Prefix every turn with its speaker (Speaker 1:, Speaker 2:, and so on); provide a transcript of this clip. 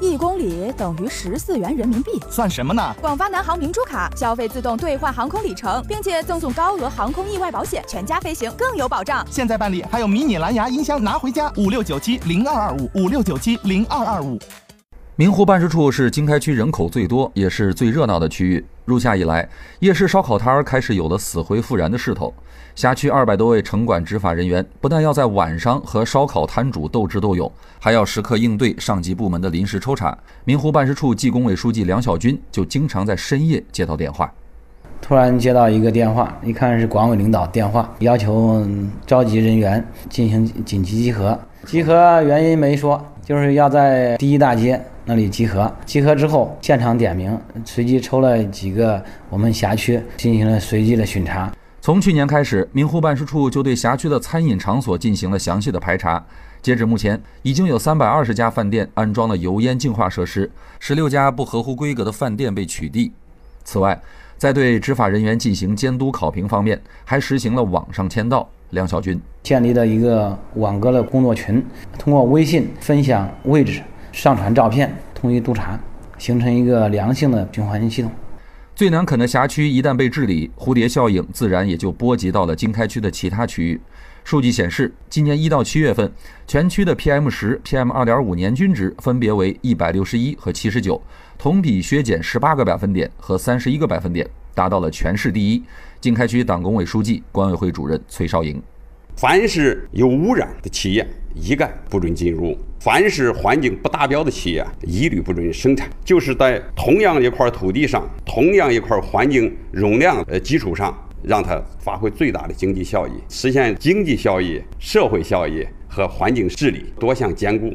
Speaker 1: 一公里等于十四元人民币。
Speaker 2: 算什么呢？
Speaker 1: 广发南航明珠卡消费自动兑换航空里程，并且赠送高额航空意外保险，全家飞行更有保障。
Speaker 2: 现在办理还有迷你蓝牙音箱拿回家，五六九七零二二五五六九七零二二五。
Speaker 3: 明湖办事处是经开区人口最多也是最热闹的区域。入夏以来，夜市烧烤摊儿开始有了死灰复燃的势头。辖区二百多位城管执法人员不但要在晚上和烧烤摊主斗智斗勇，还要时刻应对上级部门的临时抽查。明湖办事处纪工委书记梁小军就经常在深夜接到电话。
Speaker 4: 突然接到一个电话，一看是管委领导电话，要求召集人员进行紧急集合。集合原因没说，就是要在第一大街那里集合。集合之后，现场点名，随机抽了几个我们辖区进行了随机的巡查。
Speaker 3: 从去年开始，明湖办事处就对辖区的餐饮场所进行了详细的排查。截止目前，已经有三百二十家饭店安装了油烟净化设施，十六家不合乎规格的饭店被取缔。此外，在对执法人员进行监督考评方面，还实行了网上签到。梁小军
Speaker 4: 建立了一个网格的工作群，通过微信分享位置、上传照片，统一督查，形成一个良性的循环系统。
Speaker 3: 最难啃的辖区一旦被治理，蝴蝶效应自然也就波及到了经开区的其他区域。数据显示，今年一到七月份，全区的 PM 十、PM 二点五年均值分别为一百六十一和七十九，同比削减十八个百分点和三十一个百分点，达到了全市第一。经开区党工委书记、管委会主任崔少营：
Speaker 5: 凡是有污染的企业，一概不准进入；凡是环境不达标的企业，一律不准生产。就是在同样一块土地上、同样一块环境容量呃基础上。让它发挥最大的经济效益，实现经济效益、社会效益和环境治理多项兼顾。